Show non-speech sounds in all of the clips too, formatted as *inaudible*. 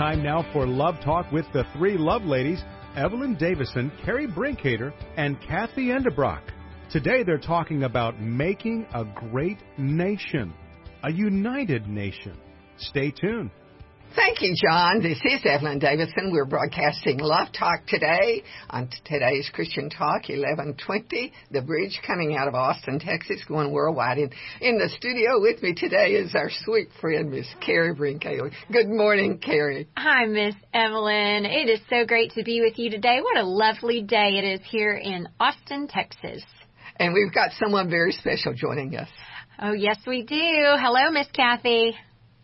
Time now for Love Talk with the three love ladies, Evelyn Davison, Carrie Brinkater, and Kathy Endebrock. Today they're talking about making a great nation, a united nation. Stay tuned. Thank you, John. This is Evelyn Davison. We're broadcasting Love Talk today on today's Christian Talk 1120, the bridge coming out of Austin, Texas, going worldwide. And in the studio with me today is our sweet friend, Miss Carrie Brinkater. Good morning, Carrie. Hi, Miss Evelyn. It is so great to be with you today. What a lovely day it is here in Austin, Texas. And we've got someone very special joining us. Oh, yes, we do. Hello, Miss Kathy.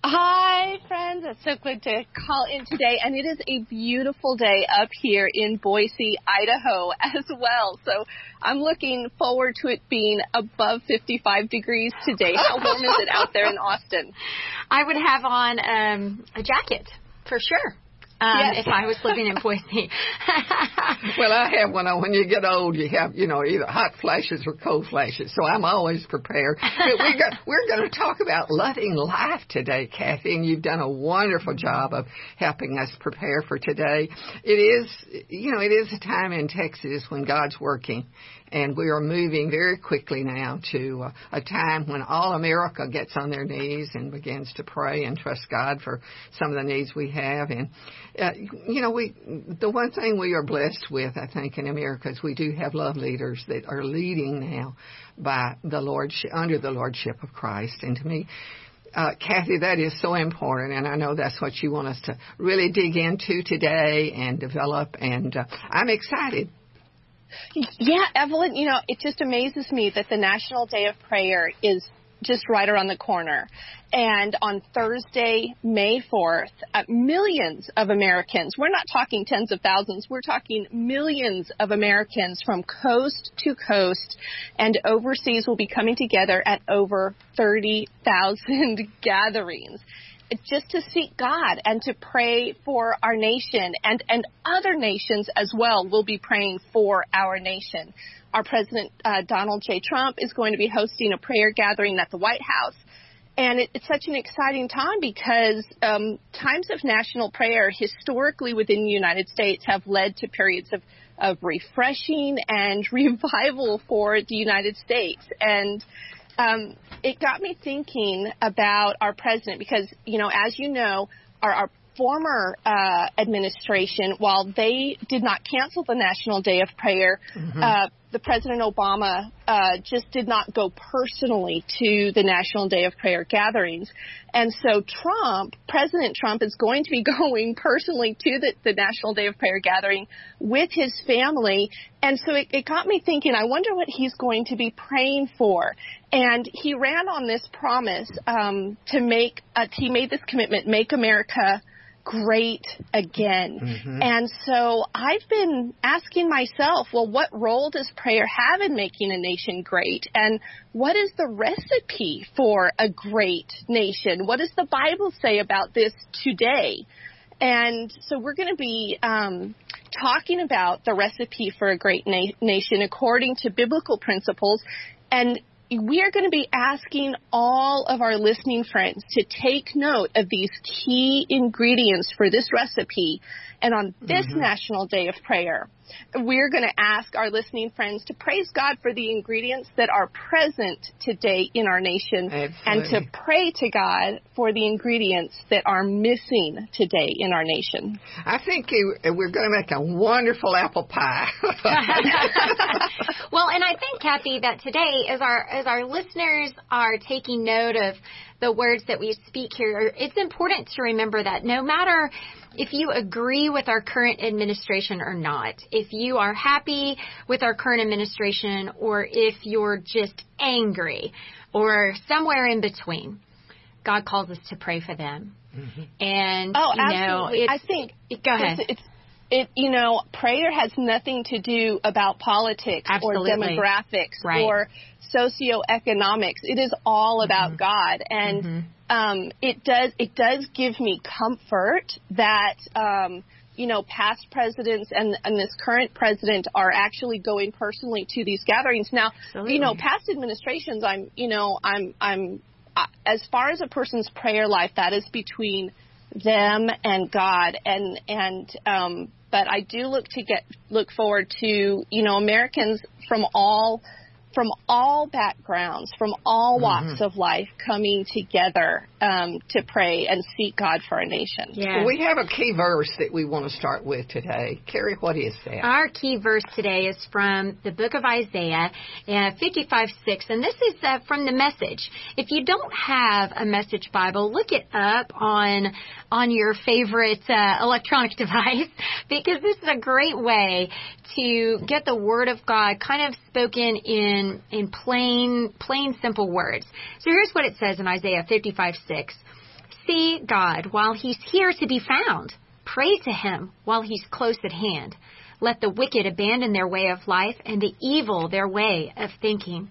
Hi, friends. It's so good to call in today. And it is a beautiful day up here in Boise, Idaho *laughs* as well. So I'm looking forward to it being above 55 degrees today. How warm is it out there in Austin? *laughs* I would have on um, a jacket for sure um, yes. if I was living in Boise. *laughs* well, I have one. When you get old, you have you know either hot flashes or cold flashes. So I'm always prepared. But we got, *laughs* we're going to talk about loving life today, Kathy, and you've done a wonderful job of helping us prepare for today. It is you know it is a time in Texas when God's working, and we are moving very quickly now to uh, a time when all America gets on their knees and begins to pray and trust God for some of the needs we have. And uh, you know, we the one thing we are blessed with, I think, in America is we do have love leaders that are leading now by the Lordship under the lordship of Christ. And to me. Uh, Kathy, that is so important, and I know that's what you want us to really dig into today and develop. And uh, I'm excited yeah, Evelyn, you know, it just amazes me that the National Day of Prayer is just right around the corner. And on Thursday, May 4th, uh, millions of Americans, we're not talking tens of thousands, we're talking millions of Americans from coast to coast and overseas will be coming together at over 30,000 *laughs* gatherings just to seek God and to pray for our nation and, and other nations as well We'll be praying for our nation. Our President uh, Donald J. Trump is going to be hosting a prayer gathering at the White House. And it, it's such an exciting time because um, times of national prayer historically within the United States have led to periods of, of refreshing and *laughs* revival for the United States. And um, it got me thinking about our president because, you know, as you know, our, our former uh, administration, while they did not cancel the National Day of Prayer, mm-hmm. uh, the President Obama uh, just did not go personally to the National Day of Prayer gatherings. And so Trump, President Trump, is going to be *laughs* going personally to the, the National Day of Prayer gathering with his family. And so it, it got me thinking, I wonder what he's going to be praying for. And he ran on this promise um, to make, uh, he made this commitment, make America great again. Mm-hmm. And so I've been asking myself, well, what role does prayer have in making a nation great? And what is the recipe for a great nation? What does the Bible say about this today? And so we're going to be um, talking about the recipe for a great na- nation according to biblical principles. And we are going to be asking all of our listening friends to take note of these key ingredients for this recipe. And on this mm-hmm. National Day of Prayer, we're going to ask our listening friends to praise God for the ingredients that are present today in our nation Absolutely. and to pray to God for the ingredients that are missing today in our nation. I think we're going to make a wonderful apple pie. *laughs* well, and I think Kathy that today as our as our listeners are taking note of the words that we speak here, it's important to remember that no matter if you agree with our current administration or not, if you are happy with our current administration or if you're just angry or somewhere in between, God calls us to pray for them. Mm-hmm. And oh, you know, absolutely. I think go ahead. It's, it's, it you know prayer has nothing to do about politics Absolutely. or demographics right. or socioeconomics. It is all about mm-hmm. God, and mm-hmm. um, it does it does give me comfort that. Um, you know, past presidents and, and this current president are actually going personally to these gatherings. Now, Absolutely. you know, past administrations, I'm, you know, I'm, I'm, uh, as far as a person's prayer life, that is between them and God and and um but I do look to get look forward to you know Americans from all from all backgrounds, from all walks mm-hmm. of life coming together um, to pray and seek God for our nation. Yeah. Well, we have a key verse that we want to start with today. Carrie, what is that? Our key verse today is from the book of Isaiah, uh, 55 6, and this is uh, from the message. If you don't have a message Bible, look it up on on your favorite uh, electronic *laughs* device because this is a great way to get the word of God kind of spoken in in plain plain simple words. So here's what it says in Isaiah 55 6. See God while he's here to be found. Pray to him while he's close at hand. Let the wicked abandon their way of life and the evil their way of thinking.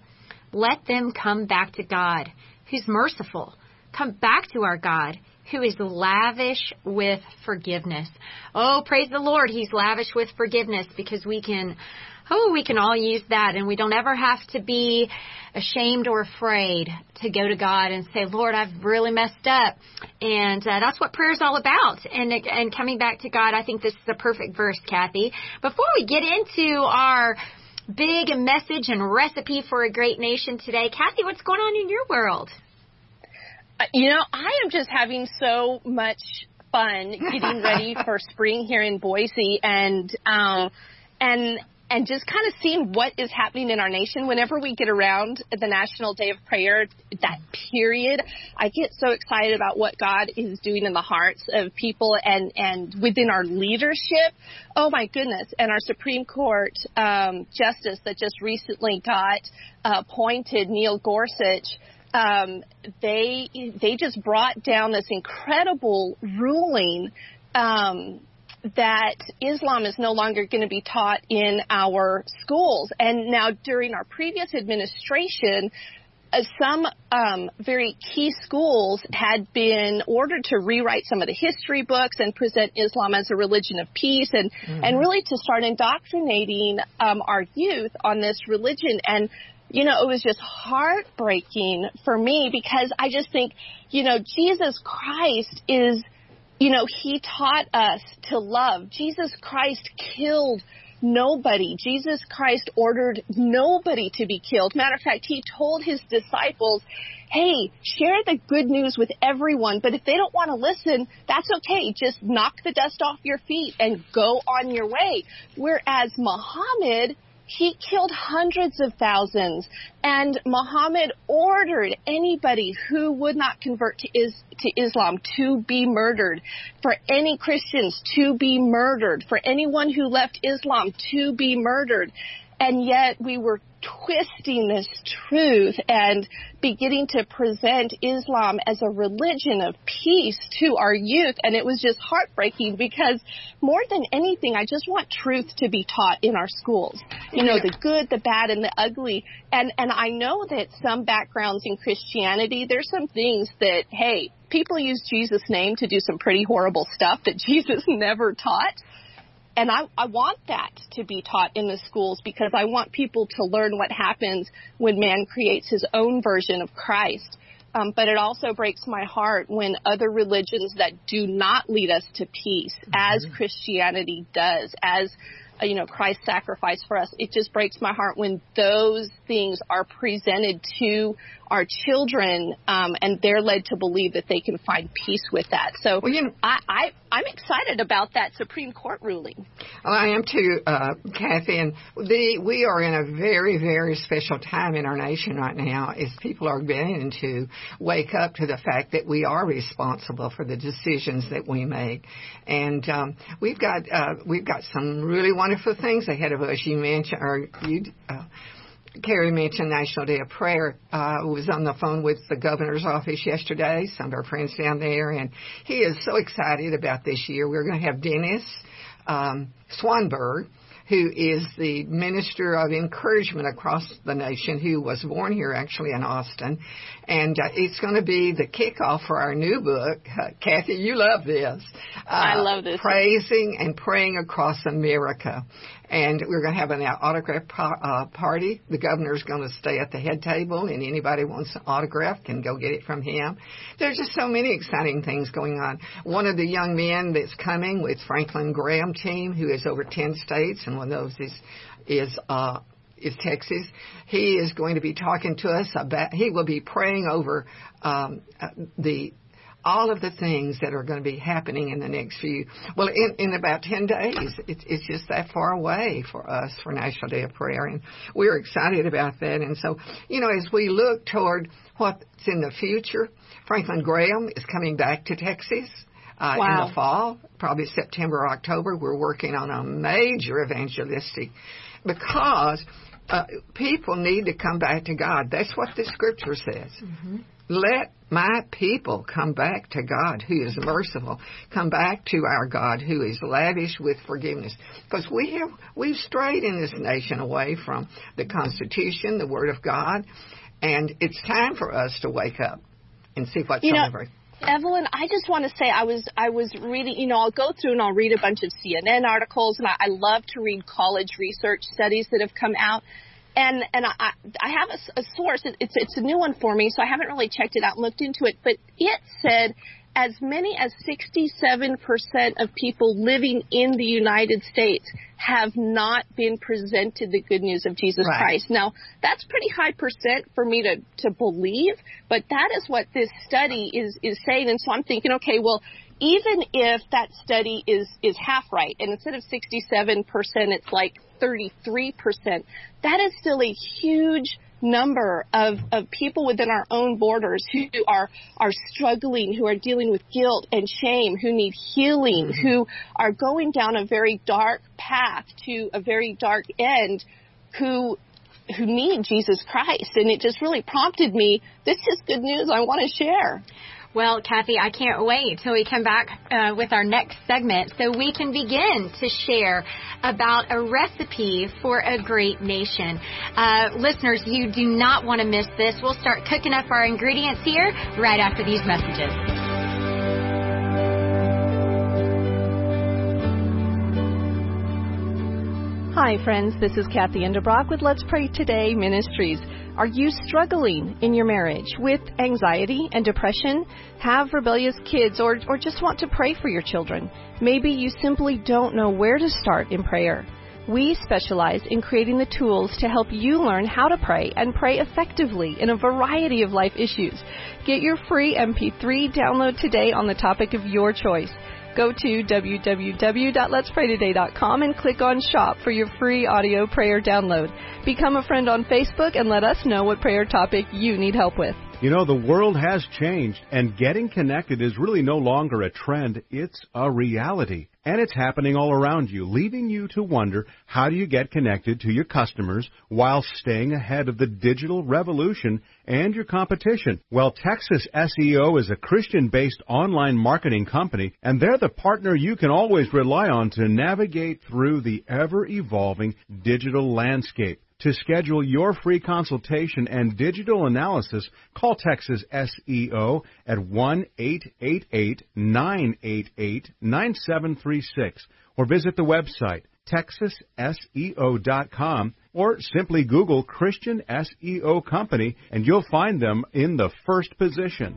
Let them come back to God, who's merciful. Come back to our God, who is lavish with forgiveness. Oh, praise the Lord, He's lavish with forgiveness because we can, oh, we can all use that and we don't ever have to be ashamed or afraid to go to God and say, Lord, I've really messed up. And uh, that's what prayer is all about. And, and coming back to God, I think this is a perfect verse, Kathy. Before we get into our big message and recipe for a great nation today, Kathy, what's going on in your world? Uh, you know, I am just having so much fun getting ready *laughs* for spring here in Boise and um and and just kind of seeing what is happening in our nation whenever we get around the National Day of Prayer, that period, I get so excited about what God is doing in the hearts of people and, and within our leadership. Oh my goodness. And our Supreme Court, um, justice that just recently got appointed, Neil Gorsuch, um, they they just brought down this incredible ruling um, that Islam is no longer going to be taught in our schools. And now, during our previous administration, uh, some um, very key schools had been ordered to rewrite some of the history books and present Islam as a religion of peace, and mm-hmm. and really to start indoctrinating um, our youth on this religion. And you know, it was just heartbreaking for me because I just think, you know, Jesus Christ is, you know, he taught us to love. Jesus Christ killed nobody. Jesus Christ ordered nobody to be killed. Matter of fact, he told his disciples, hey, share the good news with everyone, but if they don't want to listen, that's okay. Just knock the dust off your feet and go on your way. Whereas Muhammad, he killed hundreds of thousands, and Muhammad ordered anybody who would not convert to, is, to Islam to be murdered, for any Christians to be murdered, for anyone who left Islam to be murdered. And yet we were twisting this truth and beginning to present Islam as a religion of peace to our youth. And it was just heartbreaking because more than anything, I just want truth to be taught in our schools. You know, the good, the bad, and the ugly. And, and I know that some backgrounds in Christianity, there's some things that, hey, people use Jesus' name to do some pretty horrible stuff that *laughs* Jesus never taught and I, I want that to be taught in the schools because I want people to learn what happens when man creates his own version of Christ. Um, but it also breaks my heart when other religions that do not lead us to peace, mm-hmm. as Christianity does, as uh, you know, Christ's sacrifice for us. It just breaks my heart when those things are presented to our children, um, and they're led to believe that they can find peace with that. So, well, you know, I, I I'm excited about that Supreme Court ruling. I am too, uh, Kathy. And the, we are in a very, very special time in our nation right now as people are beginning to wake up to the fact that we are responsible for the decisions that we make. And um, we've got uh, we've got some really wonderful things ahead of us. You mentioned, or you. Uh, Carrie mentioned National Day of Prayer. I uh, was on the phone with the governor's office yesterday, some of our friends down there, and he is so excited about this year. We're going to have Dennis um, Swanberg, who is the minister of encouragement across the nation, who was born here actually in Austin. And uh, it's going to be the kickoff for our new book. Uh, *laughs* Kathy, you love this. Uh, I love this. Praising and praying across America. And we're going to have an autograph uh, party. The governor's going to stay at the head table, and anybody wants an autograph can go get it from him. There's just so many exciting things going on. One of the young men that's coming with Franklin Graham team, who is over 10 states, and one of those is, is, uh, is Texas. He is going to be talking to us about, he will be praying over um, uh, the all of the things that are going to be happening in the next few, well, in, in about 10 days. It's, it's just that far away for us for National Day of Prayer, and we're excited about that. And so, you know, as we look toward what's in the future, Franklin Graham is coming back to Texas. Uh, wow. In the fall, probably September or October, we're working on a major evangelistic because uh, people need to come back to God. That's what the scripture says. Mm-hmm. Let my people come back to God who is merciful. Come back to our God who is lavish with forgiveness. Because we have, we've strayed in this nation away from the Constitution, the Word of God, and it's time for us to wake up and see what's you know, over. Evelyn, I just want to say I was I was reading. You know, I'll go through and I'll read a bunch of CNN articles, and I, I love to read college research studies that have come out and and I I have a, a source. It's it's a new one for me, so I haven't really checked it out and looked into it. But it said as many as 67% of people living in the United States have not been presented the good news of Jesus right. Christ. Now, that's pretty high percent for me to, to believe, but that is what this study is, is saying. And so I'm thinking, okay, well, even if that study is, is half right, and instead of 67%, it's like 33%, that is still a huge number of, of people within our own borders who are, are struggling, who are dealing with guilt and shame, who need healing, mm-hmm. who are going down a very dark path to a very dark end, who who need Jesus Christ. And it just really prompted me, this is good news I want to share. Well, Kathy, I can't wait till we come back uh, with our next segment so we can begin to share about a recipe for a great nation. Uh, listeners, you do not want to miss this. We'll start cooking up our ingredients here right after these messages. Hi, friends. This is Kathy Endebrock with Let's Pray Today Ministries. Are you struggling in your marriage with anxiety and depression? Have rebellious kids or, or just want to pray for your children? Maybe you simply don't know where to start in prayer. We specialize in creating the tools to help you learn how to pray and pray effectively in a variety of life issues. Get your free MP3 download today on the topic of your choice. Go to www.letspraytoday.com and click on Shop for your free audio prayer download. Become a friend on Facebook and let us know what prayer topic you need help with. You know, the world has changed, and getting connected is really no longer a trend, it's a reality. And it's happening all around you, leaving you to wonder how do you get connected to your customers while staying ahead of the digital revolution and your competition? Well, Texas SEO is a Christian based online marketing company, and they're the partner you can always rely on to navigate through the ever evolving digital landscape. To schedule your free consultation and digital analysis, call Texas SEO at 1-888-988-9736 or visit the website texasseo.com or simply Google Christian SEO Company and you'll find them in the first position.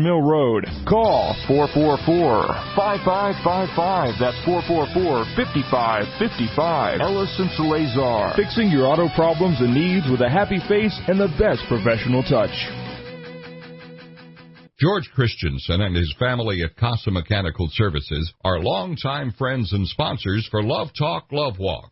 Mill Road. Call 444-5555. That's 444-5555. Ellis and Salazar. Fixing your auto problems and needs with a happy face and the best professional touch. George Christensen and his family at Casa Mechanical Services are longtime friends and sponsors for Love Talk, Love Walk.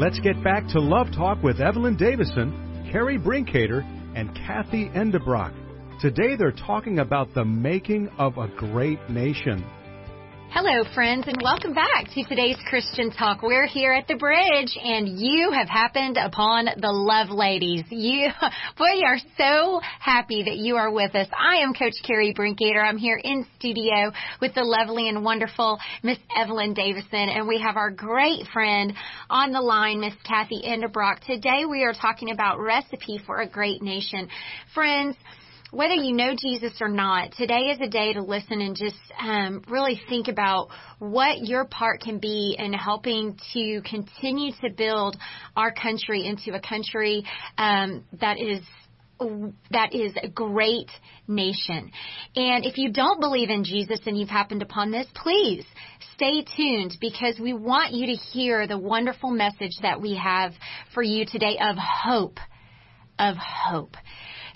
Let's get back to Love Talk with Evelyn Davison, Carrie Brinkater, and Kathy Endebrock. Today they're talking about the making of a great nation. Hello, friends, and welcome back to today's Christian Talk. We're here at the bridge, and you have happened upon the Love Ladies. You, *laughs* we are so happy that you are with us. I am Coach Carrie Brinkater. I'm here in studio with the lovely and wonderful Miss Evelyn Davison, and we have our great friend on the line, Miss Kathy Endebrock. Today we are talking about recipe for a great nation. Friends, whether you know Jesus or not, today is a day to listen and just um, really think about what your part can be in helping to continue to build our country into a country um, that is that is a great nation. And if you don't believe in Jesus and you've happened upon this, please stay tuned because we want you to hear the wonderful message that we have for you today of hope. Of hope.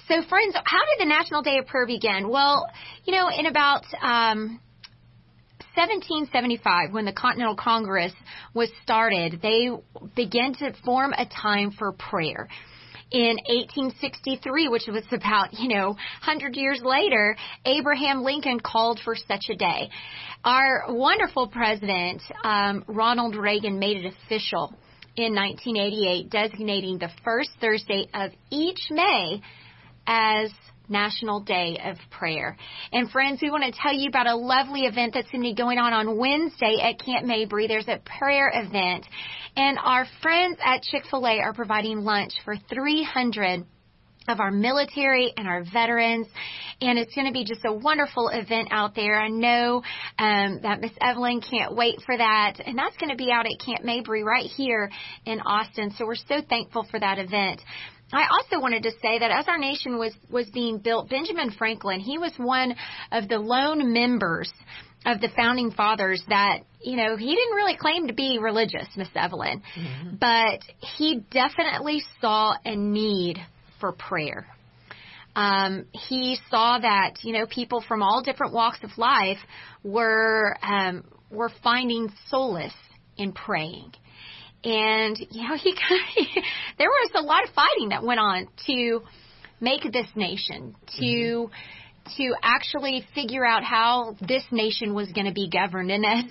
So, friends, how did the National Day of Prayer begin? Well, you know, in about um, 1775, when the Continental Congress was started, they began to form a time for prayer. In 1863, which was about, you know, 100 years later, Abraham Lincoln called for such a day. Our wonderful president, um, Ronald Reagan, made it official in 1988, designating the first Thursday of each May as National Day of Prayer. And friends, we want to tell you about a lovely event that's going to be going on on Wednesday at Camp Mabry. There's a prayer event. And our friends at Chick-fil-A are providing lunch for 300 of our military and our veterans. And it's going to be just a wonderful event out there. I know um, that Miss Evelyn can't wait for that. And that's going to be out at Camp Mabry right here in Austin. So we're so thankful for that event. I also wanted to say that as our nation was, was being built, Benjamin Franklin, he was one of the lone members of the founding fathers that, you know, he didn't really claim to be religious, Miss Evelyn, mm-hmm. but he definitely saw a need for prayer. Um, he saw that, you know, people from all different walks of life were, um, were finding solace in praying and you know *laughs* he there was a lot of fighting that went on to make this nation to mm-hmm. to actually figure out how this nation was going to be governed and as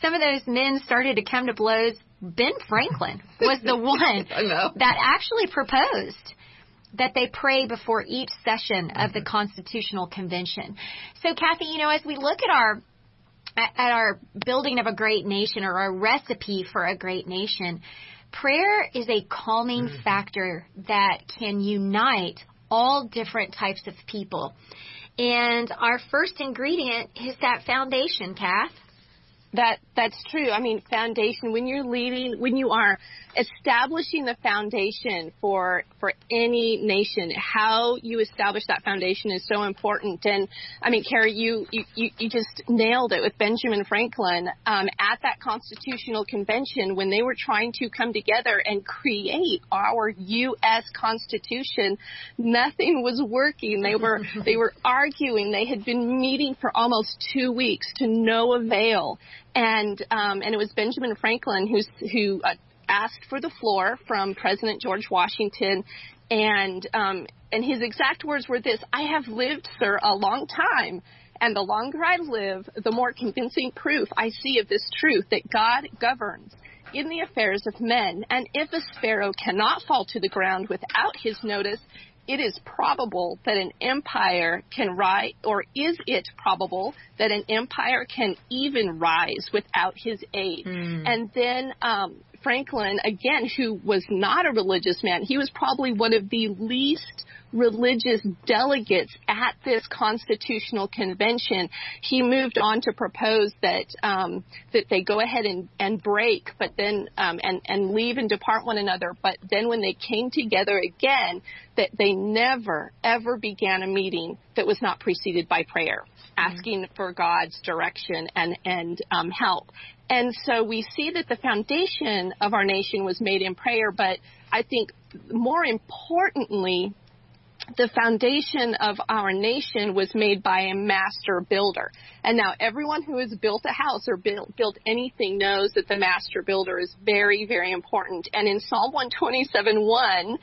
some of those men started to come to blows Ben Franklin was the *laughs* one that actually proposed that they pray before each session of the mm-hmm. Constitutional Convention. So, Kathy, you know, as we look at our at our building of a great nation or our recipe for a great nation, prayer is a calming mm-hmm. factor that can unite all different types of people. And our first ingredient is that foundation, Kath. That that's true. I mean, foundation. When you're leading, when you are establishing the foundation for for any nation, how you establish that foundation is so important. And I mean, Carrie, you you you just nailed it with Benjamin Franklin um, at that Constitutional Convention when they were trying to come together and create our U.S. Constitution. Nothing was working. They were *laughs* they were arguing. They had been meeting for almost two weeks to no avail and um, and it was Benjamin Franklin who uh, asked for the floor from President George Washington, and um, and his exact words were this: "I have lived, sir, a long time." And the longer I live, the more convincing proof I see of this truth that God governs in the affairs of men. And if a sparrow cannot fall to the ground without his notice, it is probable that an empire can rise, or is it probable that an empire can even rise without his aid? Mm. And then um, Franklin, again, who was not a religious man, he was probably one of the least religious delegates at this constitutional convention. He moved on to propose that um, that they go ahead and, and break, but then um, and and leave and depart one another. But then when they came together again, that they never ever began a meeting that was not preceded by prayer, mm-hmm. asking for God's direction and and um, help. And so we see that the foundation of our nation was made in prayer, but I think more importantly, the foundation of our nation was made by a master builder. And now everyone who has built a house or built, built anything knows that the master builder is very, very important. And in Psalm 127 1,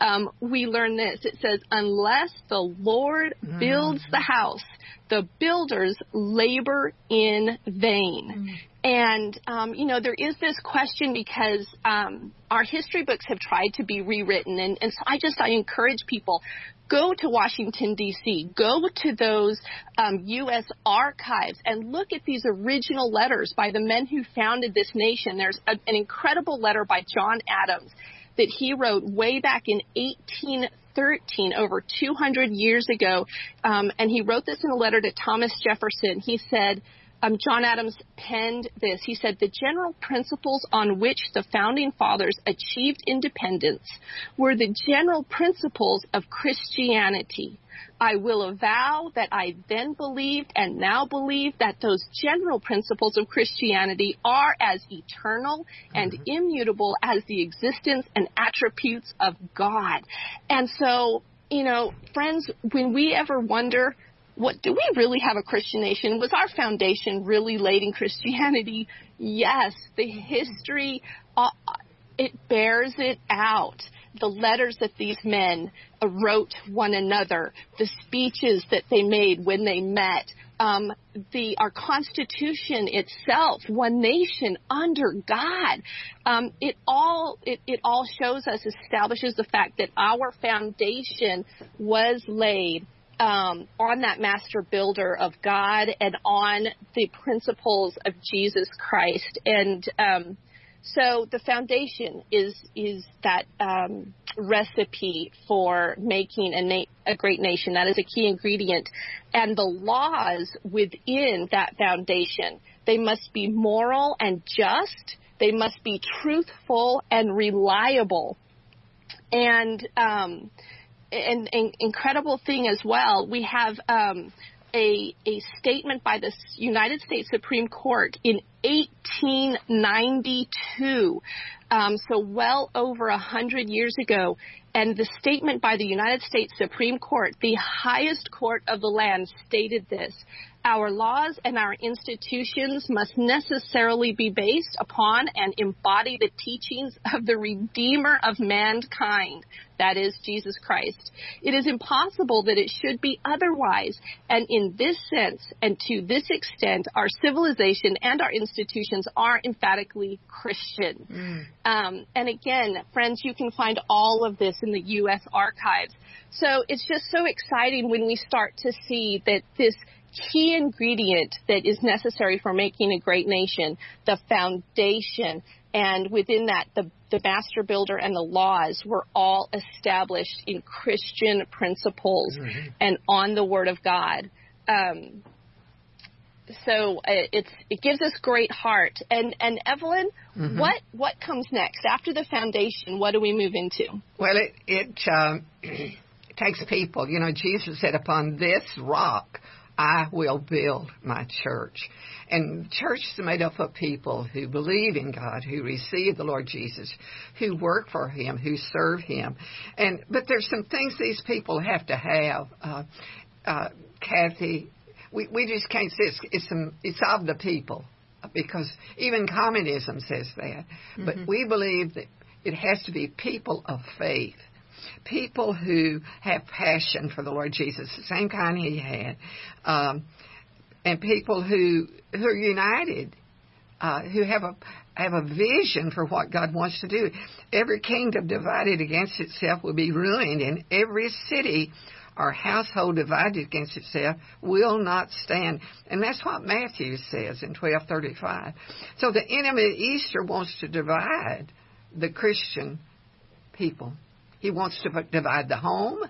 um, we learn this. It says, Unless the Lord mm. builds the house, the builders labor in vain. Mm. And, um, you know, there is this question because um, our history books have tried to be rewritten. And, and so I just, I encourage people, go to Washington, D.C., go to those um, U.S. archives and look at these original letters by the men who founded this nation. There's a, an incredible letter by John Adams that he wrote way back in 1813, over 200 years ago. Um, and he wrote this in a letter to Thomas Jefferson. He said, um, John Adams penned this. He said, The general principles on which the founding fathers achieved independence were the general principles of Christianity. I will avow that I then believed and now believe that those general principles of Christianity are as eternal and mm-hmm. immutable as the existence and attributes of God. And so, you know, friends, when we ever wonder, what do we really have a Christian nation? Was our foundation really laid in Christianity? Yes, the history uh, it bears it out. The letters that these men wrote one another, the speeches that they made when they met, um, the our Constitution itself, one nation under God. Um, it all it, it all shows us establishes the fact that our foundation was laid um, on that master builder of God and on the principles of Jesus Christ. And um, so the foundation is is that um, recipe for making a, na- a great nation. That is a key ingredient, and the laws within that foundation they must be moral and just. They must be truthful and reliable. And um, an, an incredible thing as well. We have um, a, a statement by the United States Supreme Court in 1892, um, so well over a hundred years ago, and the statement by the United States Supreme Court, the highest court of the land, stated this. Our laws and our institutions must necessarily be based upon and embody the teachings of the Redeemer of mankind, that is Jesus Christ. It is impossible that it should be otherwise. And in this sense and to this extent, our civilization and our institutions are emphatically Christian. Mm. Um, and again, friends, you can find all of this in the U.S. archives. So it's just so exciting when we start to see that this key ingredient that is necessary for making a great nation, the foundation, and within that, the, the master builder and the laws were all established in Christian principles mm-hmm. and on the Word of God. Um, so uh, it's it gives us great heart. And and Evelyn, mm-hmm. what what comes next after the foundation? What do we move into? Well, it it, um, *clears throat* it takes people. You know, Jesus said, "Upon this rock I will build my church." And church is made up of people who believe in God, who receive the Lord Jesus, who work for Him, who serve Him. And but there's some things these people have to have. Uh, uh, Kathy, we we just can't say it's it's, some, it's of the people because even communism says that. Mm-hmm. But we believe that it has to be people of faith people who have passion for the Lord Jesus, the same kind he had, um, and people who who are united, uh, who have a have a vision for what God wants to do. Every kingdom divided against itself will be ruined, and every city or household divided against itself will not stand. And that's what Matthew says in 1235. So the enemy Easter wants to divide the Christian people. He wants to divide the home.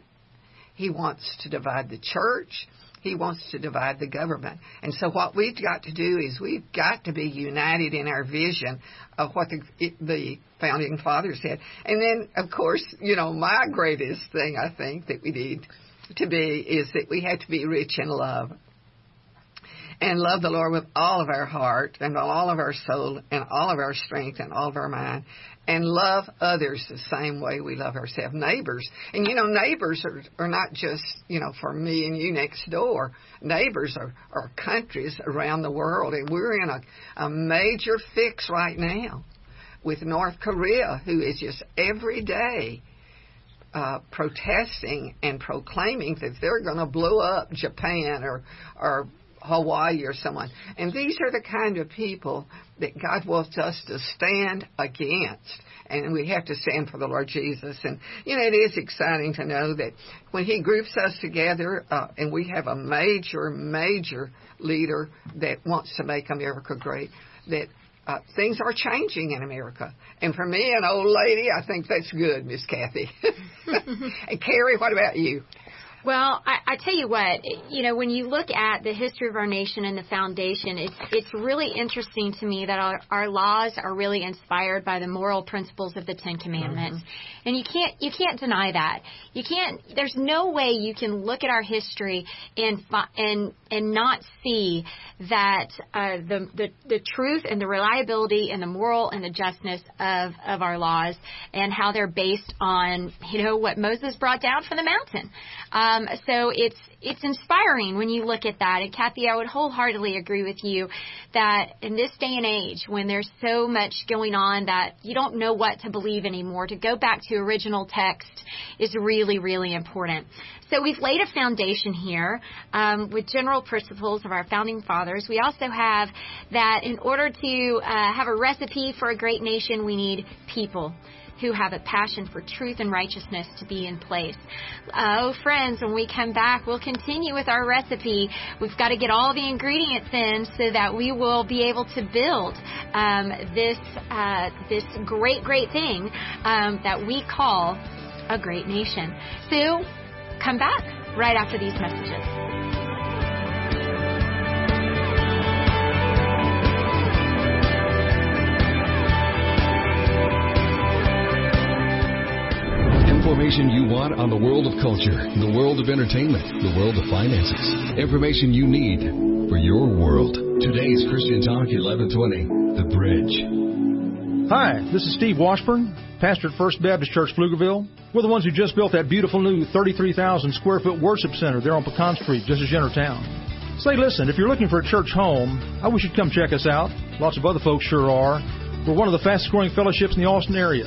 He wants to divide the church. He wants to divide the government. And so what we've got to do is we've got to be united in our vision of what the, the founding fathers said. And then, of course, you know, my greatest thing I think that we need to be is that we have to be rich in love and love the Lord with all of our heart and all of our soul and all of our strength and all of our mind and love others the same way we love ourselves. Neighbors, and you know, neighbors are, are not just, you know, for me and you next door. Neighbors are, are countries around the world, and we're in a, a major fix right now with North Korea, who is just every day uh, protesting and proclaiming that they're going to blow up Japan or or Hawaii or someone. And these are the kind of people that God wants us to stand against. And we have to stand for the Lord Jesus. And, you know, it is exciting to know that when He groups us together, uh, and we have a major, major leader that wants to make America great, that uh, things are changing in America. And for me, an old lady, I think that's good, Miss Kathy. *laughs* and Carrie, what about you? Well, I, I tell you what, you know, when you look at the history of our nation and the foundation, it's it's really interesting to me that our, our laws are really inspired by the moral principles of the Ten Commandments, mm-hmm. and you can't you can't deny that. You can't. There's no way you can look at our history and and and not see that uh, the, the the truth and the reliability and the moral and the justness of of our laws and how they're based on you know what Moses brought down from the mountain. Uh, um, so it's it's inspiring when you look at that. And Kathy, I would wholeheartedly agree with you that in this day and age, when there's so much going on that you don't know what to believe anymore, to go back to original text is really, really important. So we've laid a foundation here um, with general principles of our founding fathers. We also have that in order to uh, have a recipe for a great nation, we need people who have a passion for truth and righteousness to be in place. Oh, friends, when we come back, we'll continue with our recipe. We've got to get all the ingredients in so that we will be able to build um, this uh, this great, great thing um, that we call a great nation. So, come back right after these messages. Information you want on the world of culture, the world of entertainment, the world of finances. Information you need for your world. Today's Christian Talk 1120, The Bridge. Hi, this is Steve Washburn, pastor at First Baptist Church, Pflugerville. We're the ones who just built that beautiful new 33,000 square foot worship center there on Pecan Street, just as you town. Say, listen, if you're looking for a church home, I wish you'd come check us out. Lots of other folks sure are. We're one of the fastest growing fellowships in the Austin area.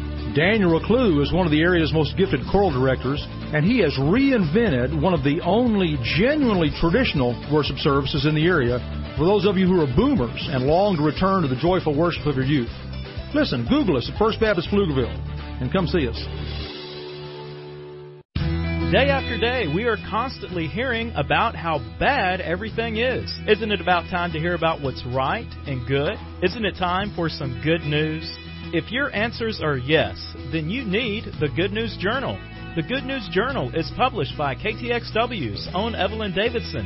Daniel Reclue is one of the area's most gifted choral directors, and he has reinvented one of the only genuinely traditional worship services in the area for those of you who are boomers and long to return to the joyful worship of your youth. Listen, Google us at First Baptist Pflugerville and come see us. Day after day, we are constantly hearing about how bad everything is. Isn't it about time to hear about what's right and good? Isn't it time for some good news? If your answers are yes, then you need the Good News Journal. The Good News Journal is published by KTXW's own Evelyn Davison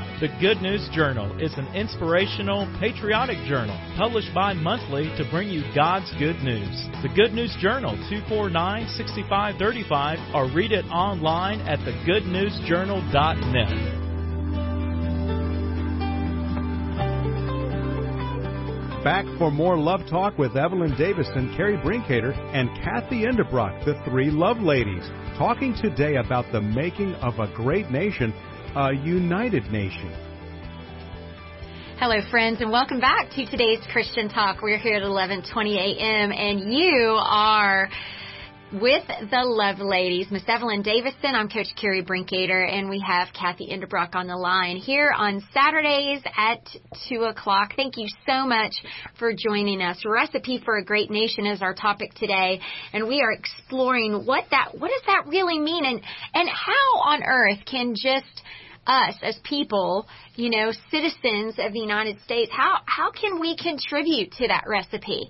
The Good News Journal is an inspirational, patriotic journal published bi monthly to bring you God's good news. The Good News Journal, 249 6535, or read it online at thegoodnewsjournal.net. Back for more Love Talk with Evelyn Davison, Carrie Brinkater, and Kathy Endebrock, the three Love Ladies, talking today about the making of a great nation a united nation. Hello, friends, and welcome back to today's Christian Talk. We're here at 11:20 a.m. and you are with the Love Ladies, Miss Evelyn Davison. I'm Coach Carrie Brinkater, and we have Kathy Endebrock on the line here on Saturdays at 2 o'clock. Thank you so much for joining us. Recipe for a Great Nation is our topic today, and we are exploring what that, what does that really mean, and, and how on earth can just us as people, you know, citizens of the United States, how how can we contribute to that recipe?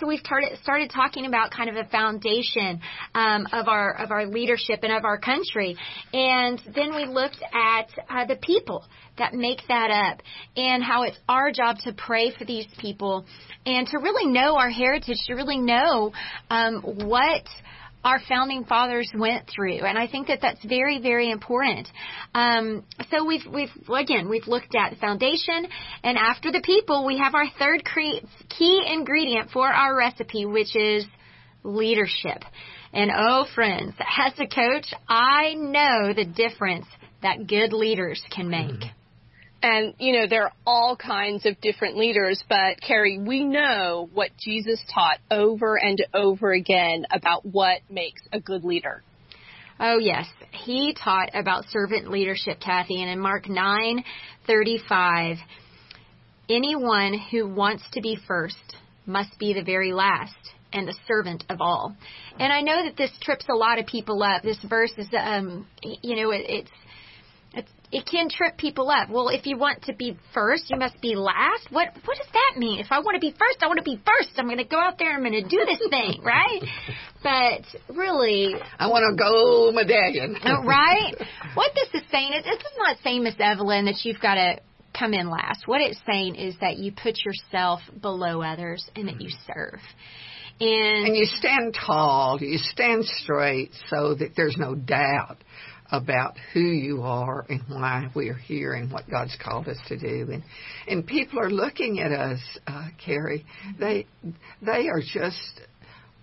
So we've started started talking about kind of a foundation um, of our of our leadership and of our country, and then we looked at uh, the people that make that up and how it's our job to pray for these people and to really know our heritage, to really know um, what our founding fathers went through, and I think that that's very, very important. Um, so we've we've again we've looked at foundation, and after the people, we have our third cre- key ingredient for our recipe, which is leadership. And oh, friends, as a coach, I know the difference that good leaders can make. Mm-hmm. And, you know, there are all kinds of different leaders, but Carrie, we know what Jesus taught over and over again about what makes a good leader. Oh yes, he taught about servant leadership, Kathy, and in Mark 9:35, anyone who wants to be first must be the very last and the servant of all. And I know that this trips a lot of people up. This verse is, um, you know, it, it's it can trip people up. Well, if you want to be first, you must be last. What what does that mean? If I want to be first, I want to be first. I'm going to go out there. I'm going to do this thing, right? *laughs* But really, I want to go medallion. Uh, right? What this is saying is, this is not saying, Miss Evelyn, that you've got to come in last. What it's saying is that you put yourself below others and that you serve. And, and you stand tall, you stand straight so that there's no doubt about who you are and why we are here and what God's called us to do. And and people are looking at us, uh, Carrie. They they are just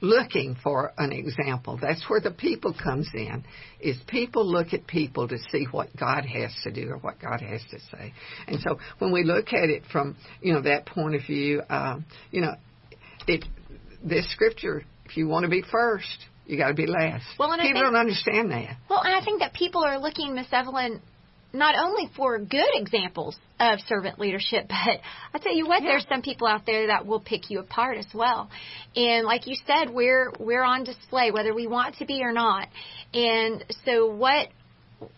looking for an example. That's where the people comes in. Is people look at people to see what God has to do or what God has to say. And so when we look at it from you know that point of view, uh, you know, it this scripture. If you want to be first, you got to be last. Well, and people think, don't understand that. Well, and I think that people are looking, Miss Evelyn, not only for good examples of servant leadership, *laughs* but I tell you what, yeah. there's some people out there that will pick you apart as well. And like you said, we're we're on display whether we want to be or not. And so what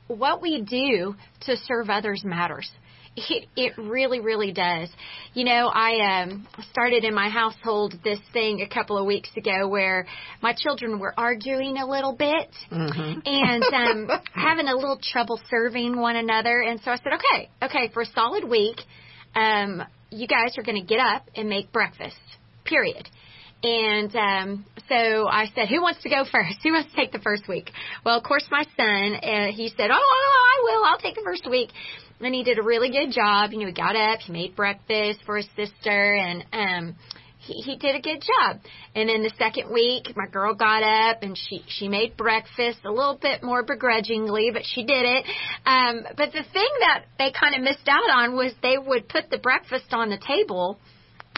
what we do to serve others matters. It it really really does. You know, I um started in my household this thing a couple of weeks ago where my children were arguing a little bit mm-hmm. and *laughs* um having a little trouble serving one another and so I said, "Okay, okay, for a solid week, um you guys are going to get up and make breakfast." Period. And um, so I said, "Who wants to go first? *laughs* Who wants to take the first week?" Well, of course, my son. Uh, he said, "Oh, I will. I'll take the first week." And he did a really good job. You know, he got up, he made breakfast for his sister, and um, he, he did a good job. And then the second week, my girl got up and she she made breakfast a little bit more begrudgingly, but she did it. Um, but the thing that they kind of missed out on was they would put the breakfast on the table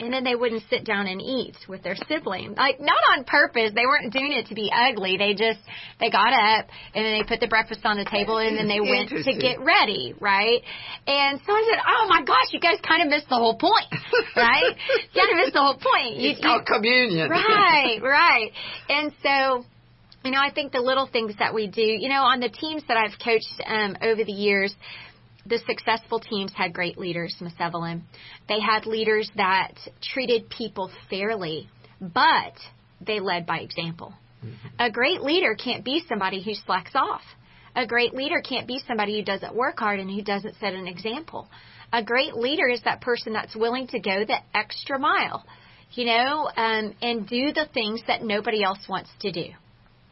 and then they wouldn't sit down and eat with their sibling. Like not on purpose. They weren't doing it to be ugly. They just they got up and then they put the breakfast on the table and then they went to get ready, right? And so I said, "Oh my gosh, you guys kind of missed the whole point, *laughs* right? you kind of missed the whole point. You, it's called communion, right? *laughs* Right. And so." You know, I think the little things that we do, you know, on the teams that I've coached um, over the years, the successful teams had great leaders, Miss Evelyn. They had leaders that treated people fairly, but they led by example. Mm-hmm. A great leader can't be somebody who slacks off. A great leader can't be somebody who doesn't work hard and who doesn't set an example. A great leader is that person that's willing to go the extra mile, you know, um, and do the things that nobody else wants to do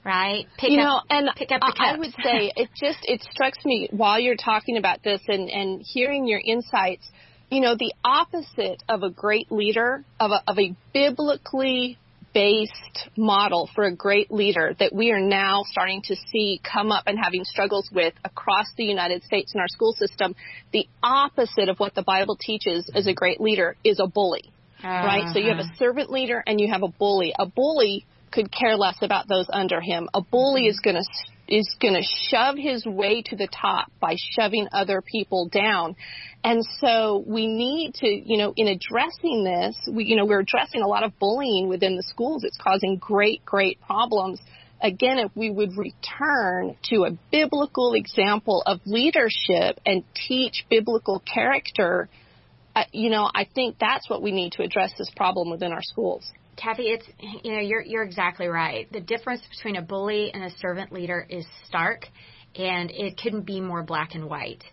right? Pick you up, know, and pick up the cups. I would say it just it strikes me while you're talking about this and and hearing your insights. You know, the opposite of a great leader, of a, of a biblically based model for a great leader that we are now starting to see come up and having struggles with across the United States in our school system. The opposite of what the Bible teaches as a great leader is a bully. Uh-huh. Right? So you have a uh-huh. servant leader and you have a bully. A bully could care less about those under him. A bully is going to is going to shove his way to the top by shoving other people down. And so we need to, you know, in addressing this, we, you know, we're addressing a lot of bullying within the schools. It's causing great, great problems. Again, if we would return to a biblical example of leadership and teach biblical character, uh, you know, I think that's what we need to address this problem within our schools. Kathy, it's you know you're you're exactly right. The difference between a bully and a servant leader is stark, and it couldn't be more black and white.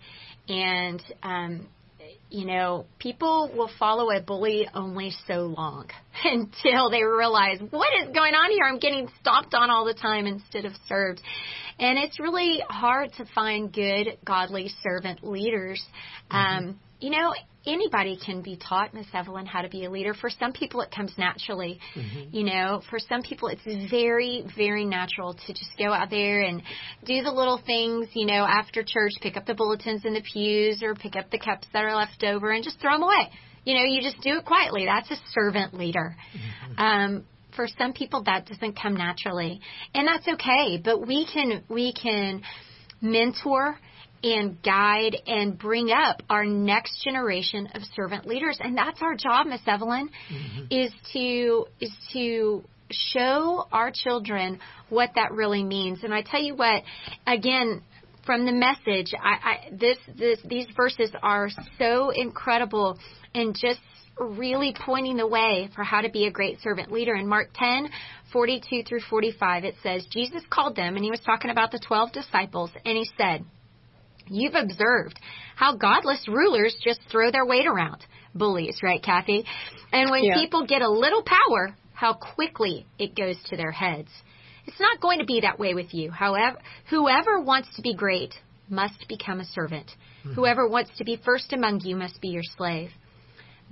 And um, you know, people will follow a bully only so long *laughs* until they realize what is going on here. I'm getting stomped on all the time instead of served. And it's really hard to find good, godly servant leaders. Mm-hmm. Um, you know, anybody can be taught, Miss Evelyn, how to be a leader. For some people, it comes naturally. Mm-hmm. You know, for some people, it's very, very natural to just go out there and do the little things. You know, after church, pick up the bulletins in the pews or pick up the cups that are left over and just throw them away. You know, you just do it quietly. That's a servant leader. Mm-hmm. Um, for some people, that doesn't come naturally, and that's okay. But we can we can mentor and guide and bring up our next generation of servant leaders. And that's our job, Miss Evelyn, mm-hmm. is to is to show our children what that really means. And I tell you what, again, from the message, I, I this, this these verses are so incredible and just really pointing the way for how to be a great servant leader. In Mark 10, 42 through 45, it says, Jesus called them, and he was talking about the 12 disciples, and he said, You've observed how godless rulers just throw their weight around. Bullies, right, Kathy? And when yeah. people get a little power, how quickly it goes to their heads. It's not going to be that way with you. However, whoever wants to be great must become a servant. Mm-hmm. Whoever wants to be first among you must be your slave.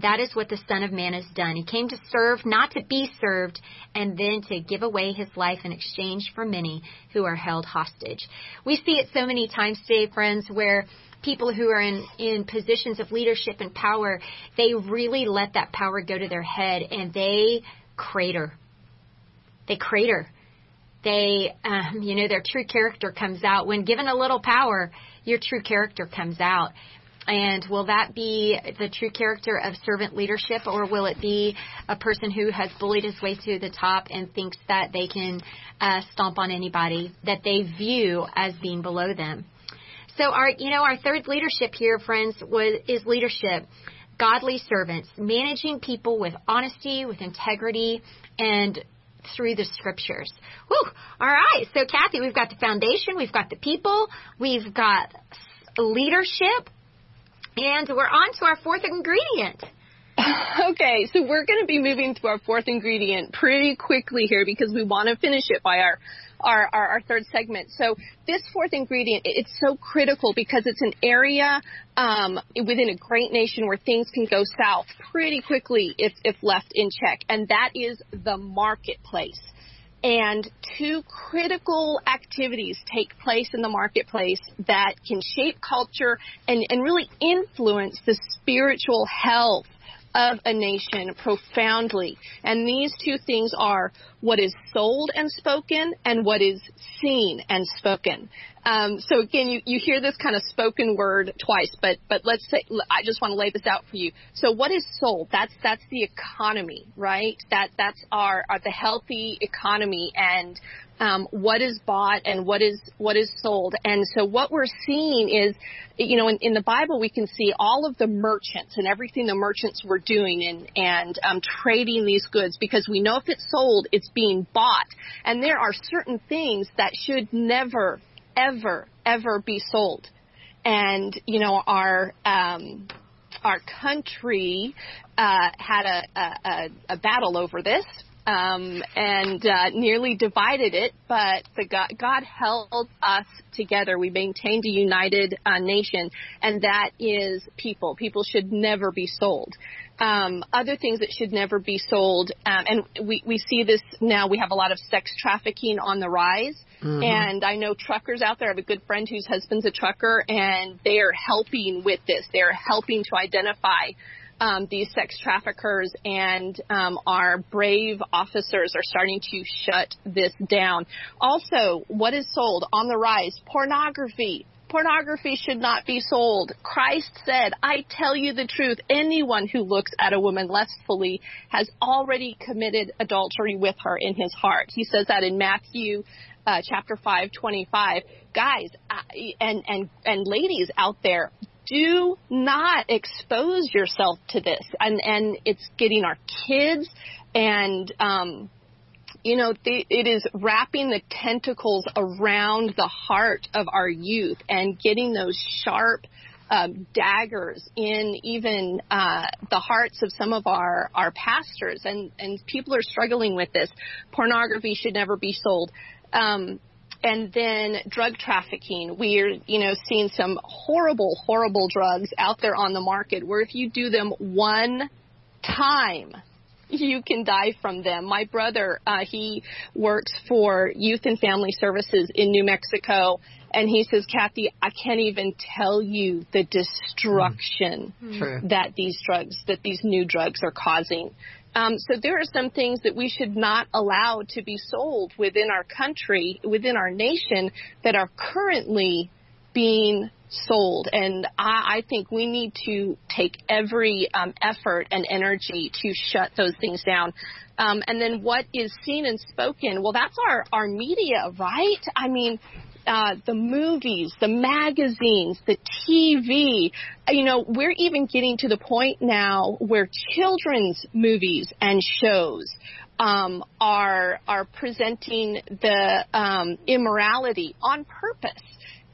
That is what the Son of Man has done. He came to serve, not to be served, and then to give away his life in exchange for many who are held hostage. We see it so many times today, friends, where people who are in, in positions of leadership and power, they really let that power go to their head and they crater. They crater. They, um, you know, their true character comes out. When given a little power, your true character comes out. And will that be the true character of servant leadership, or will it be a person who has bullied his way to the top and thinks that they can uh, stomp on anybody that they view as being below them? So our, you know, our third leadership here, friends, was is leadership, godly servants, managing people with honesty, with integrity, and through the scriptures. Whew. All right. So Kathy, we've got the foundation, we've got the people, we've got leadership, and we're on to our fourth ingredient. *laughs* okay, so we're going to be moving to our fourth ingredient pretty quickly here because we want to finish it by our our, our, our third segment. So this fourth ingredient, it's so critical because it's an area um, within a great nation where things can go south pretty quickly if, if left in check, and that is the marketplace. And two critical activities take place in the marketplace that can shape culture and, and really influence the spiritual health of a nation profoundly. And these two things are what is sold and spoken and what is seen and spoken. Um, so again, you, you hear this kind of spoken word twice, but but let's say I just want to lay this out for you. So what is sold? That's that's the economy, right? That that's our, our the healthy economy and um, what is bought and what is what is sold. And so what we're seeing is, you know, in, in the Bible we can see all of the merchants and everything the merchants were doing and and um, trading these goods because we know if it's sold, it's being bought. And there are certain things that should never ever, ever be sold. And, you know, our, um, our country uh, had a, a, a battle over this um, and uh, nearly divided it, but the God, God held us together. We maintained a united uh, nation, and that is people. People should never be sold. Um, other things that should never be sold, um, and we, we see this now. We have a lot of sex trafficking on the rise. Mm-hmm. And I know truckers out there. I have a good friend whose husband's a trucker, and they are helping with this. They're helping to identify um, these sex traffickers, and um, our brave officers are starting to shut this down. Also, what is sold on the rise? Pornography. Pornography should not be sold. Christ said, I tell you the truth, anyone who looks at a woman lustfully has already committed adultery with her in his heart. He says that in Matthew uh, chapter 5, 25. Guys uh, and, and, and ladies out there, do not expose yourself to this. And, and it's getting our kids and, um, you know, it is wrapping the tentacles around the heart of our youth and getting those sharp um, daggers in even uh, the hearts of some of our our pastors, and and people are struggling with this. Pornography should never be sold. Um, and then drug trafficking. We're, you know, seeing some horrible, horrible drugs out there on the market where if you do them one time, you can die from them. My brother, uh, he works for Youth and Family Services in New Mexico, and he says, Kathy, I can't even tell you the destruction mm. that these drugs, that these new drugs are causing. Um, so there are some things that we should not allow to be sold within our country, within our nation, that are currently being sold. And I, I think we need to take every um, effort and energy to shut those things down. Um, and then what is seen and spoken? Well, that's our, our media, right? I mean, uh, the movies, the magazines, the TV. You know, we're even getting to the point now where children's movies and shows um, are are presenting the um, immorality on purpose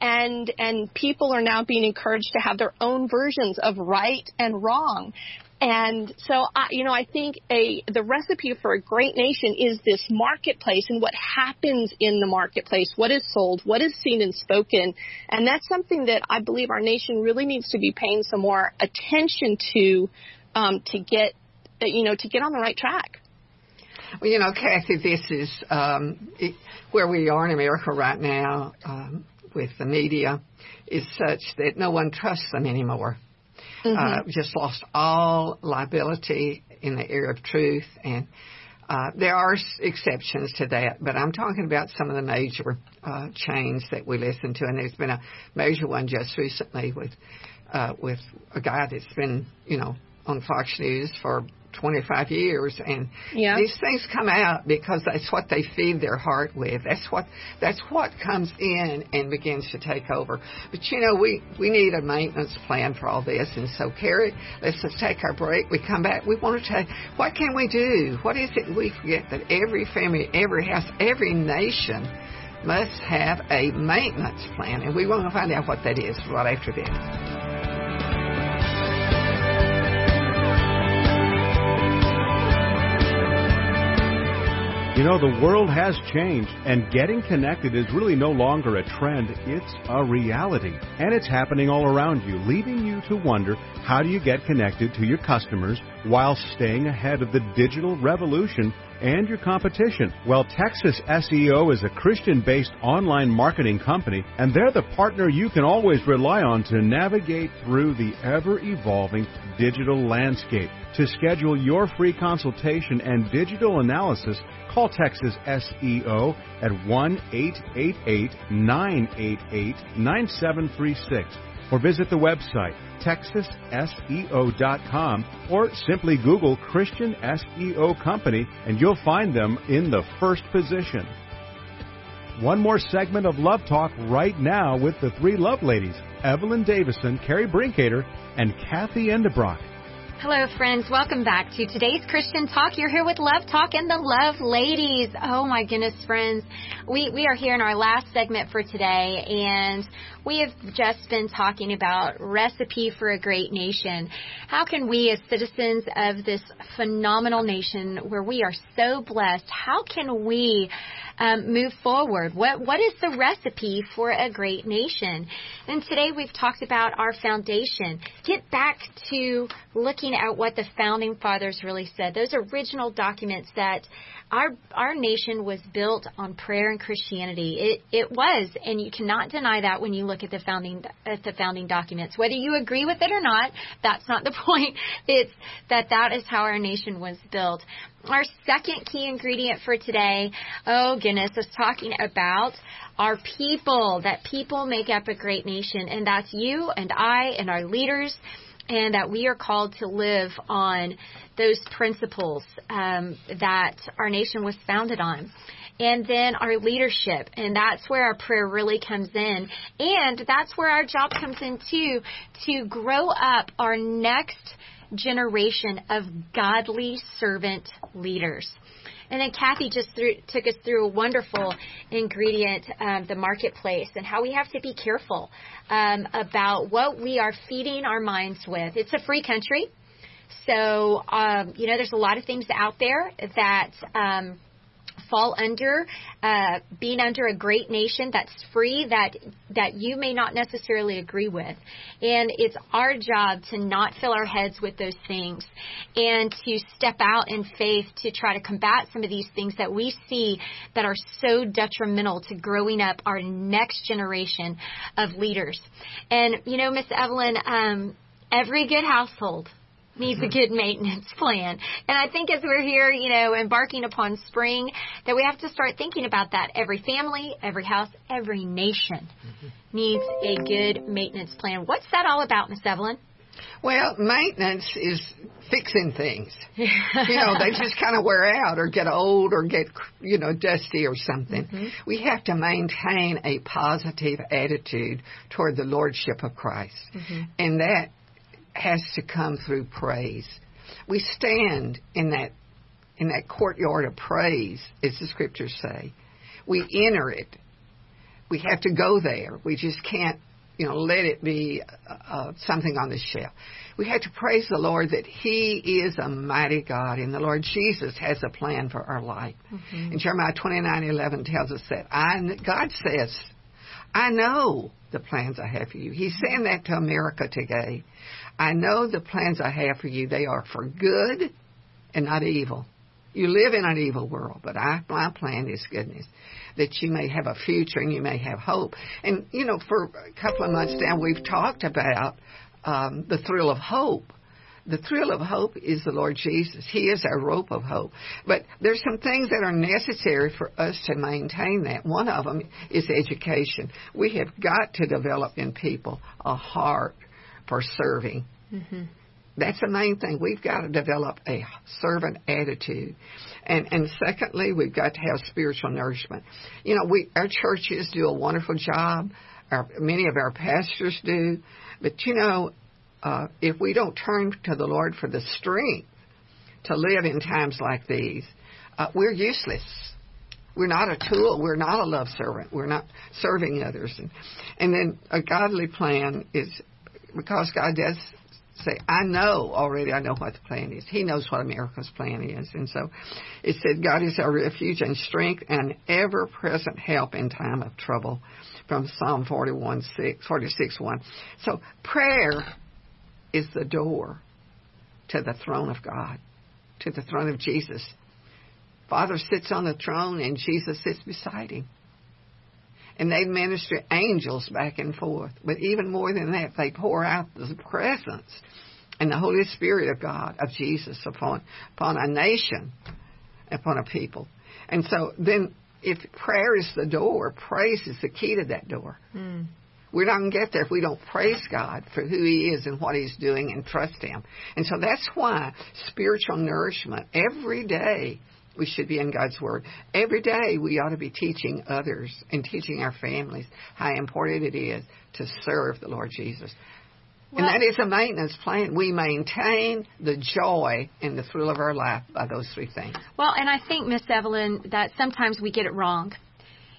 and and people are now being encouraged to have their own versions of right and wrong and so, I, you know, I think a the recipe for a great nation is this marketplace and what happens in the marketplace, what is sold, what is seen and spoken, and that's something that I believe our nation really needs to be paying some more attention to um, to get, you know, to get on the right track. Well, you know, Kathy, this is um, where we are in America right now um, with the media is such that no one trusts them anymore mm-hmm. uh, just lost all liability in the area of truth. And uh, there are exceptions to that, but I'm talking about some of the major uh, chains that we listen to. And there's been a major one just recently with uh, with a guy that's been, you know, on Fox News for 25 years and yeah. these things come out because that's what they feed their heart with. That's what that's what comes in and begins to take over. But you know we we need a maintenance plan for all this and so Carrie let's just take our break. We come back. We want to take what can we do? What is it we forget that every family every house every nation must have a maintenance plan and we want to find out what that is right after this You know, the world has changed, and getting connected is really no longer a trend, it's a reality. And it's happening all around you, leaving you to wonder how do you get connected to your customers while staying ahead of the digital revolution and your competition? Well, Texas SEO is a Christian based online marketing company, and they're the partner you can always rely on to navigate through the ever evolving digital landscape. To schedule your free consultation and digital analysis, call Texas SEO at 1 888 988 9736 or visit the website texasseo.com or simply Google Christian SEO Company and you'll find them in the first position. One more segment of Love Talk right now with the three love ladies, Evelyn Davison, Carrie Brinkater, and Kathy Endebrock. Hello, friends. Welcome back to today's Christian Talk. You're here with Love Talk and the Love Ladies. Oh my goodness, friends. We, we are here in our last segment for today and we have just been talking about recipe for a great nation. How can we as citizens of this phenomenal nation where we are so blessed, how can we um, move forward? What what is the recipe for a great nation? And today we've talked about our foundation. Get back to looking at what the founding fathers really said. Those original documents that our our nation was built on prayer and Christianity. It it was, and you cannot deny that when you look at the founding at the founding documents. Whether you agree with it or not, that's not the *laughs* point. It's that that is how our nation was built. Our second key ingredient for today, oh goodness, is talking about our people. That people make up a great nation, and that's you and I and our leaders and that we are called to live on those principles um, that our nation was founded on. And then our leadership, and that's where our prayer really comes in. And that's where our job comes in too, to grow up our next generation of godly servant leaders. And then Kathy just threw, took us through a wonderful ingredient, um, the marketplace, and how we have to be careful um, about what we are feeding our minds with. It's a free country. So, um, you know, there's a lot of things out there that um, fall under uh, being under a great nation that's free that that you may not necessarily agree with, and it's our job to not fill our heads with those things, and to step out in faith to try to combat some of these things that we see that are so detrimental to growing up our next generation of leaders. And you know, Miss Evelyn, um, every good household needs a good maintenance plan. And I think as we're here, you know, embarking upon spring, that we have to start thinking about that. Every family, every house, every nation mm-hmm. needs a good maintenance plan. What's that all about, Miss Evelyn? Well, maintenance is fixing things. *laughs* you know, they just kind of wear out or get old or get, you know, dusty or something. Mm-hmm. We have to maintain a positive attitude toward the Lordship of Christ. Mm-hmm. And that has to come through praise. We stand in that in that courtyard of praise, as the scriptures say. We enter it. We have to go there. We just can't, you know, let it be uh, uh, something on the shelf. We have to praise the Lord that He is a mighty God, and the Lord Jesus has a plan for our life. Mm-hmm. And Jeremiah twenty nine eleven tells us that I, God says, "I know the plans I have for you." He's saying that to America today. I know the plans I have for you, they are for good and not evil. You live in an evil world, but I, my plan is goodness, that you may have a future and you may have hope. And, you know, for a couple of months now, we've talked about um, the thrill of hope. The thrill of hope is the Lord Jesus. He is our rope of hope. But there's some things that are necessary for us to maintain that. One of them is education. We have got to develop in people a heart for serving. Mm-hmm. That's the main thing. We've got to develop a servant attitude. And and secondly, we've got to have spiritual nourishment. You know, we our churches do a wonderful job. Our, many of our pastors do. But you know, uh, if we don't turn to the Lord for the strength to live in times like these, uh, we're useless. We're not a tool. We're not a love servant. We're not serving others. And, and then a godly plan is because God does say, I know already, I know what the plan is. He knows what America's plan is. And so it said, God is our refuge and strength and ever present help in time of trouble from Psalm 41, 6, 46, 1. So prayer is the door to the throne of God, to the throne of Jesus. Father sits on the throne and Jesus sits beside him and they minister angels back and forth. But even more than that, they pour out the presence and the Holy Spirit of God, of Jesus, upon upon a nation, upon a people. And so then, if prayer is the door, praise is the key to that door. Mm. We're not going to get there if we don't praise God for who He is and what He's doing and trust Him. And so that's why spiritual nourishment every day we should be in God's Word. Every day we ought to be teaching others and teaching our families how important it is to serve the Lord Jesus. Well, and that is a maintenance plan. We maintain the joy and the thrill of our life by those three things. Well, and I think, Miss Evelyn, that sometimes we get it wrong.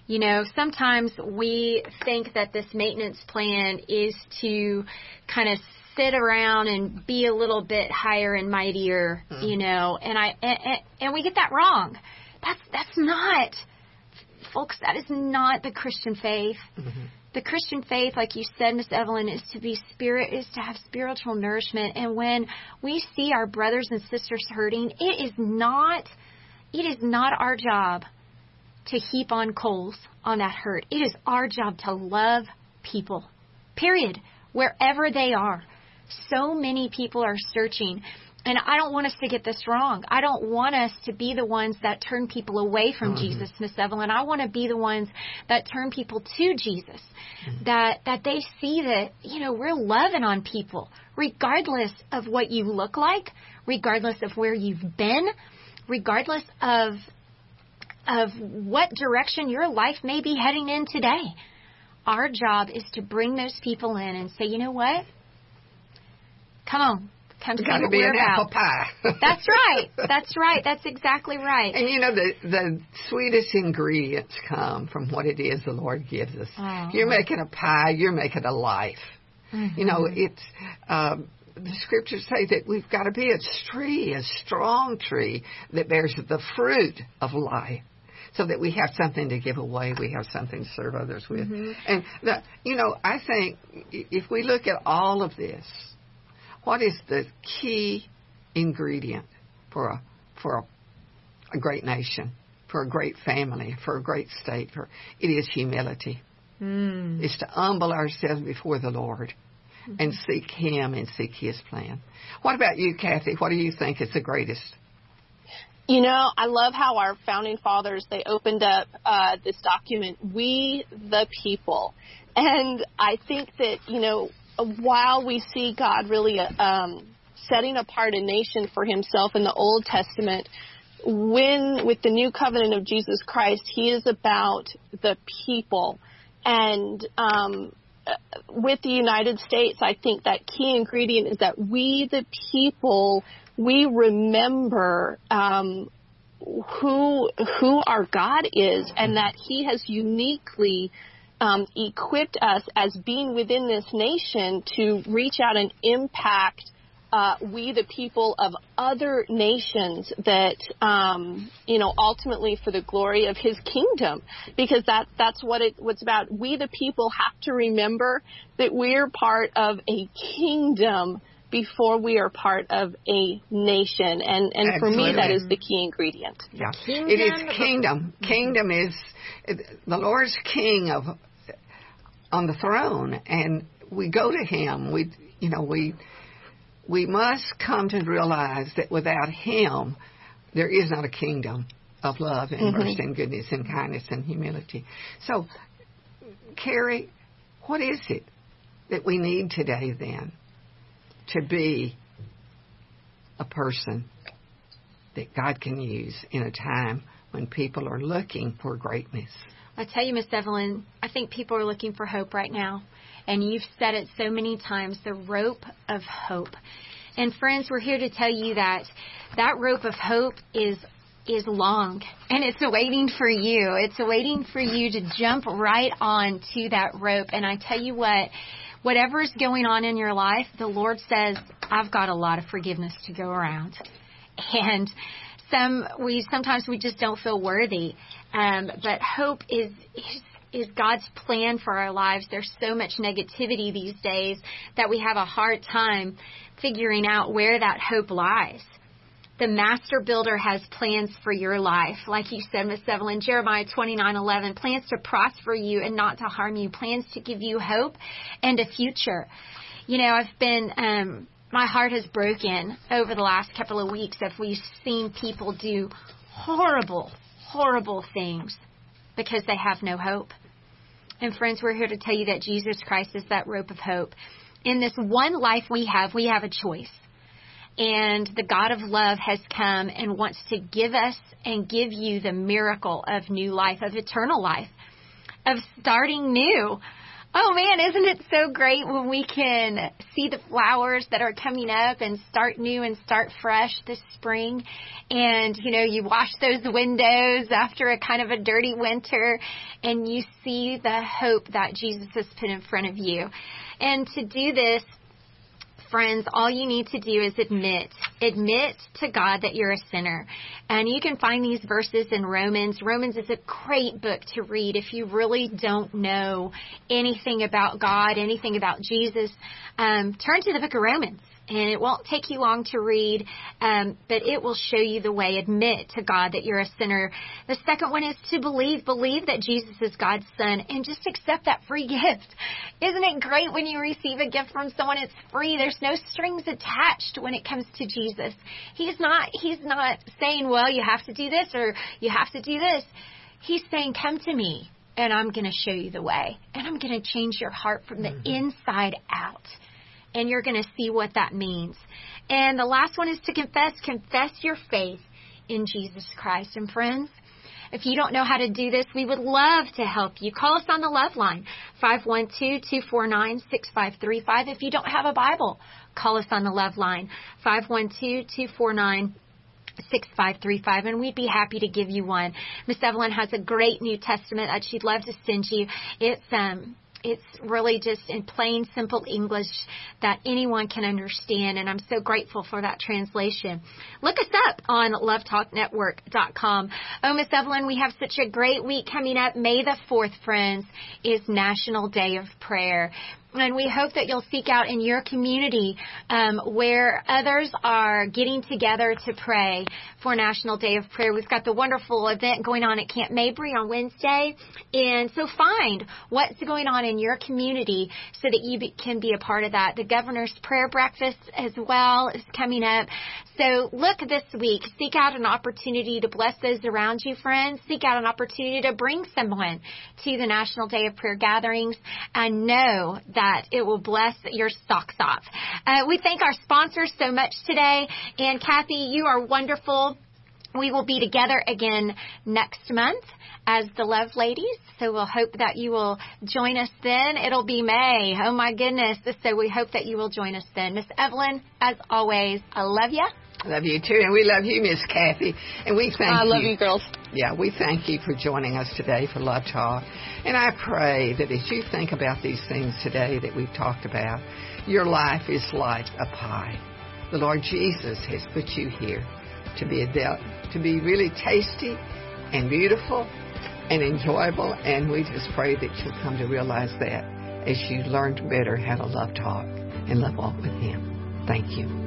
You know, sometimes we think that this maintenance plan is to kind of sit around and be a little bit higher and mightier, mm-hmm. you know, and I and, and we get that wrong. That's that's not folks, that is not the Christian faith. Mm-hmm. The Christian faith, like you said, Miss Evelyn, is to be spirit, is to have spiritual nourishment. And when we see our brothers and sisters hurting, it is not, it is not our job to heap on coals on that hurt. It is our job to love people. Period. Wherever they are. So many people are searching. And I don't want us to get this wrong. I don't want us to be the ones that turn people away from mm-hmm. Jesus, Miss Evelyn. I want to be the ones that turn people to Jesus. Mm-hmm. That that they see that, you know, we're loving on people regardless of what you look like, regardless of where you've been, regardless of of what direction your life may be heading in today. Our job is to bring those people in and say, you know what? Come on. Come see what be an apple pie. *laughs* That's right. That's right. That's exactly right. And you know the the sweetest ingredients come from what it is the Lord gives us. Oh. You're making a pie. You're making a life. Mm-hmm. You know it's. Um, the scriptures say that we've got to be a tree, a strong tree that bears the fruit of life so that we have something to give away, we have something to serve others with. Mm-hmm. And the, you know, I think if we look at all of this, what is the key ingredient for a for a, a great nation, for a great family, for a great state? For it is humility. Mm. It's to humble ourselves before the Lord mm-hmm. and seek Him and seek His plan. What about you, Kathy? What do you think is the greatest? You know, I love how our founding fathers they opened up uh, this document, "We the People," and I think that you know while we see God really um, setting apart a nation for himself in the Old Testament, when with the new covenant of Jesus Christ, he is about the people. And um, with the United States, I think that key ingredient is that we, the people, we remember um, who who our God is, and that He has uniquely um, equipped us as being within this nation to reach out and impact uh, we the people of other nations that um, you know ultimately for the glory of his kingdom. Because that that's what it what's about. We the people have to remember that we're part of a kingdom before we are part of a nation. And and for me that is the key ingredient. Yeah. It is kingdom. Kingdom is the lord's king of on the throne, and we go to Him. We, you know, we we must come to realize that without Him, there is not a kingdom of love and mm-hmm. mercy and goodness and kindness and humility. So, Carrie, what is it that we need today then to be a person that God can use in a time when people are looking for greatness? I tell you, Miss Evelyn, I think people are looking for hope right now. And you've said it so many times the rope of hope. And friends, we're here to tell you that that rope of hope is is long and it's waiting for you. It's waiting for you to jump right on to that rope. And I tell you what, Whatever is going on in your life, the Lord says, I've got a lot of forgiveness to go around. *laughs* And some we sometimes we just don't feel worthy. Um, but hope is, is is God's plan for our lives. There's so much negativity these days that we have a hard time figuring out where that hope lies. The master builder has plans for your life. Like you said, Miss Evelyn, Jeremiah 29:11, plans to prosper you and not to harm you, plans to give you hope and a future. You know, I've been um my heart has broken over the last couple of weeks as we've seen people do horrible, horrible things because they have no hope. And friends, we're here to tell you that Jesus Christ is that rope of hope. In this one life we have, we have a choice. And the God of love has come and wants to give us and give you the miracle of new life, of eternal life, of starting new. Oh man, isn't it so great when we can see the flowers that are coming up and start new and start fresh this spring? And, you know, you wash those windows after a kind of a dirty winter and you see the hope that Jesus has put in front of you. And to do this, friends, all you need to do is admit. Admit to God that you're a sinner. And you can find these verses in Romans. Romans is a great book to read if you really don't know anything about God, anything about Jesus. Um, turn to the book of Romans and it won't take you long to read, um, but it will show you the way. Admit to God that you're a sinner. The second one is to believe. Believe that Jesus is God's Son, and just accept that free *laughs* gift. Isn't it great when you receive a gift from someone? It's free. There's no strings attached when it comes to Jesus. He's not. He's not saying, "Well, you have to do this or you have to do this." He's saying, "Come to me." And I'm going to show you the way. And I'm going to change your heart from the mm-hmm. inside out and you're going to see what that means. And the last one is to confess. Confess your faith in Jesus Christ. And friends, if you don't know how to do this, we would love to help you. Call us on the love line, 512-249-6535. If you don't have a Bible, call us on the love line, 512-249 6535 and we'd be happy to give you one. Miss Evelyn has a great New Testament that she'd love to send you. It's um it's really just in plain, simple English that anyone can understand, and I'm so grateful for that translation. Look us up on lovetalknetwork.com. Oh, Miss Evelyn, we have such a great week coming up. May the 4th, friends, is National Day of Prayer. And we hope that you'll seek out in your community um, where others are getting together to pray for National Day of Prayer. We've got the wonderful event going on at Camp Mabry on Wednesday. And so find what's going on in your community so that you be, can be a part of that. The governor's prayer breakfast as well is coming up. So look this week. Seek out an opportunity to bless those around you, friends. Seek out an opportunity to bring someone to the National Day of Prayer gatherings and know that that it will bless your socks off. Uh, we thank our sponsors so much today. And Kathy, you are wonderful. We will be together again next month as the Love Ladies. So we'll hope that you will join us then. It'll be May. Oh my goodness. So we hope that you will join us then. Miss Evelyn, as always, I love you. Love you too, and we love you, Miss Kathy. And we thank I you. I love you, girls. Yeah, we thank you for joining us today for Love Talk. And I pray that as you think about these things today that we've talked about, your life is like a pie. The Lord Jesus has put you here to be a to be really tasty and beautiful and enjoyable. And we just pray that you'll come to realize that as you learn better how to love talk and love walk with Him. Thank you.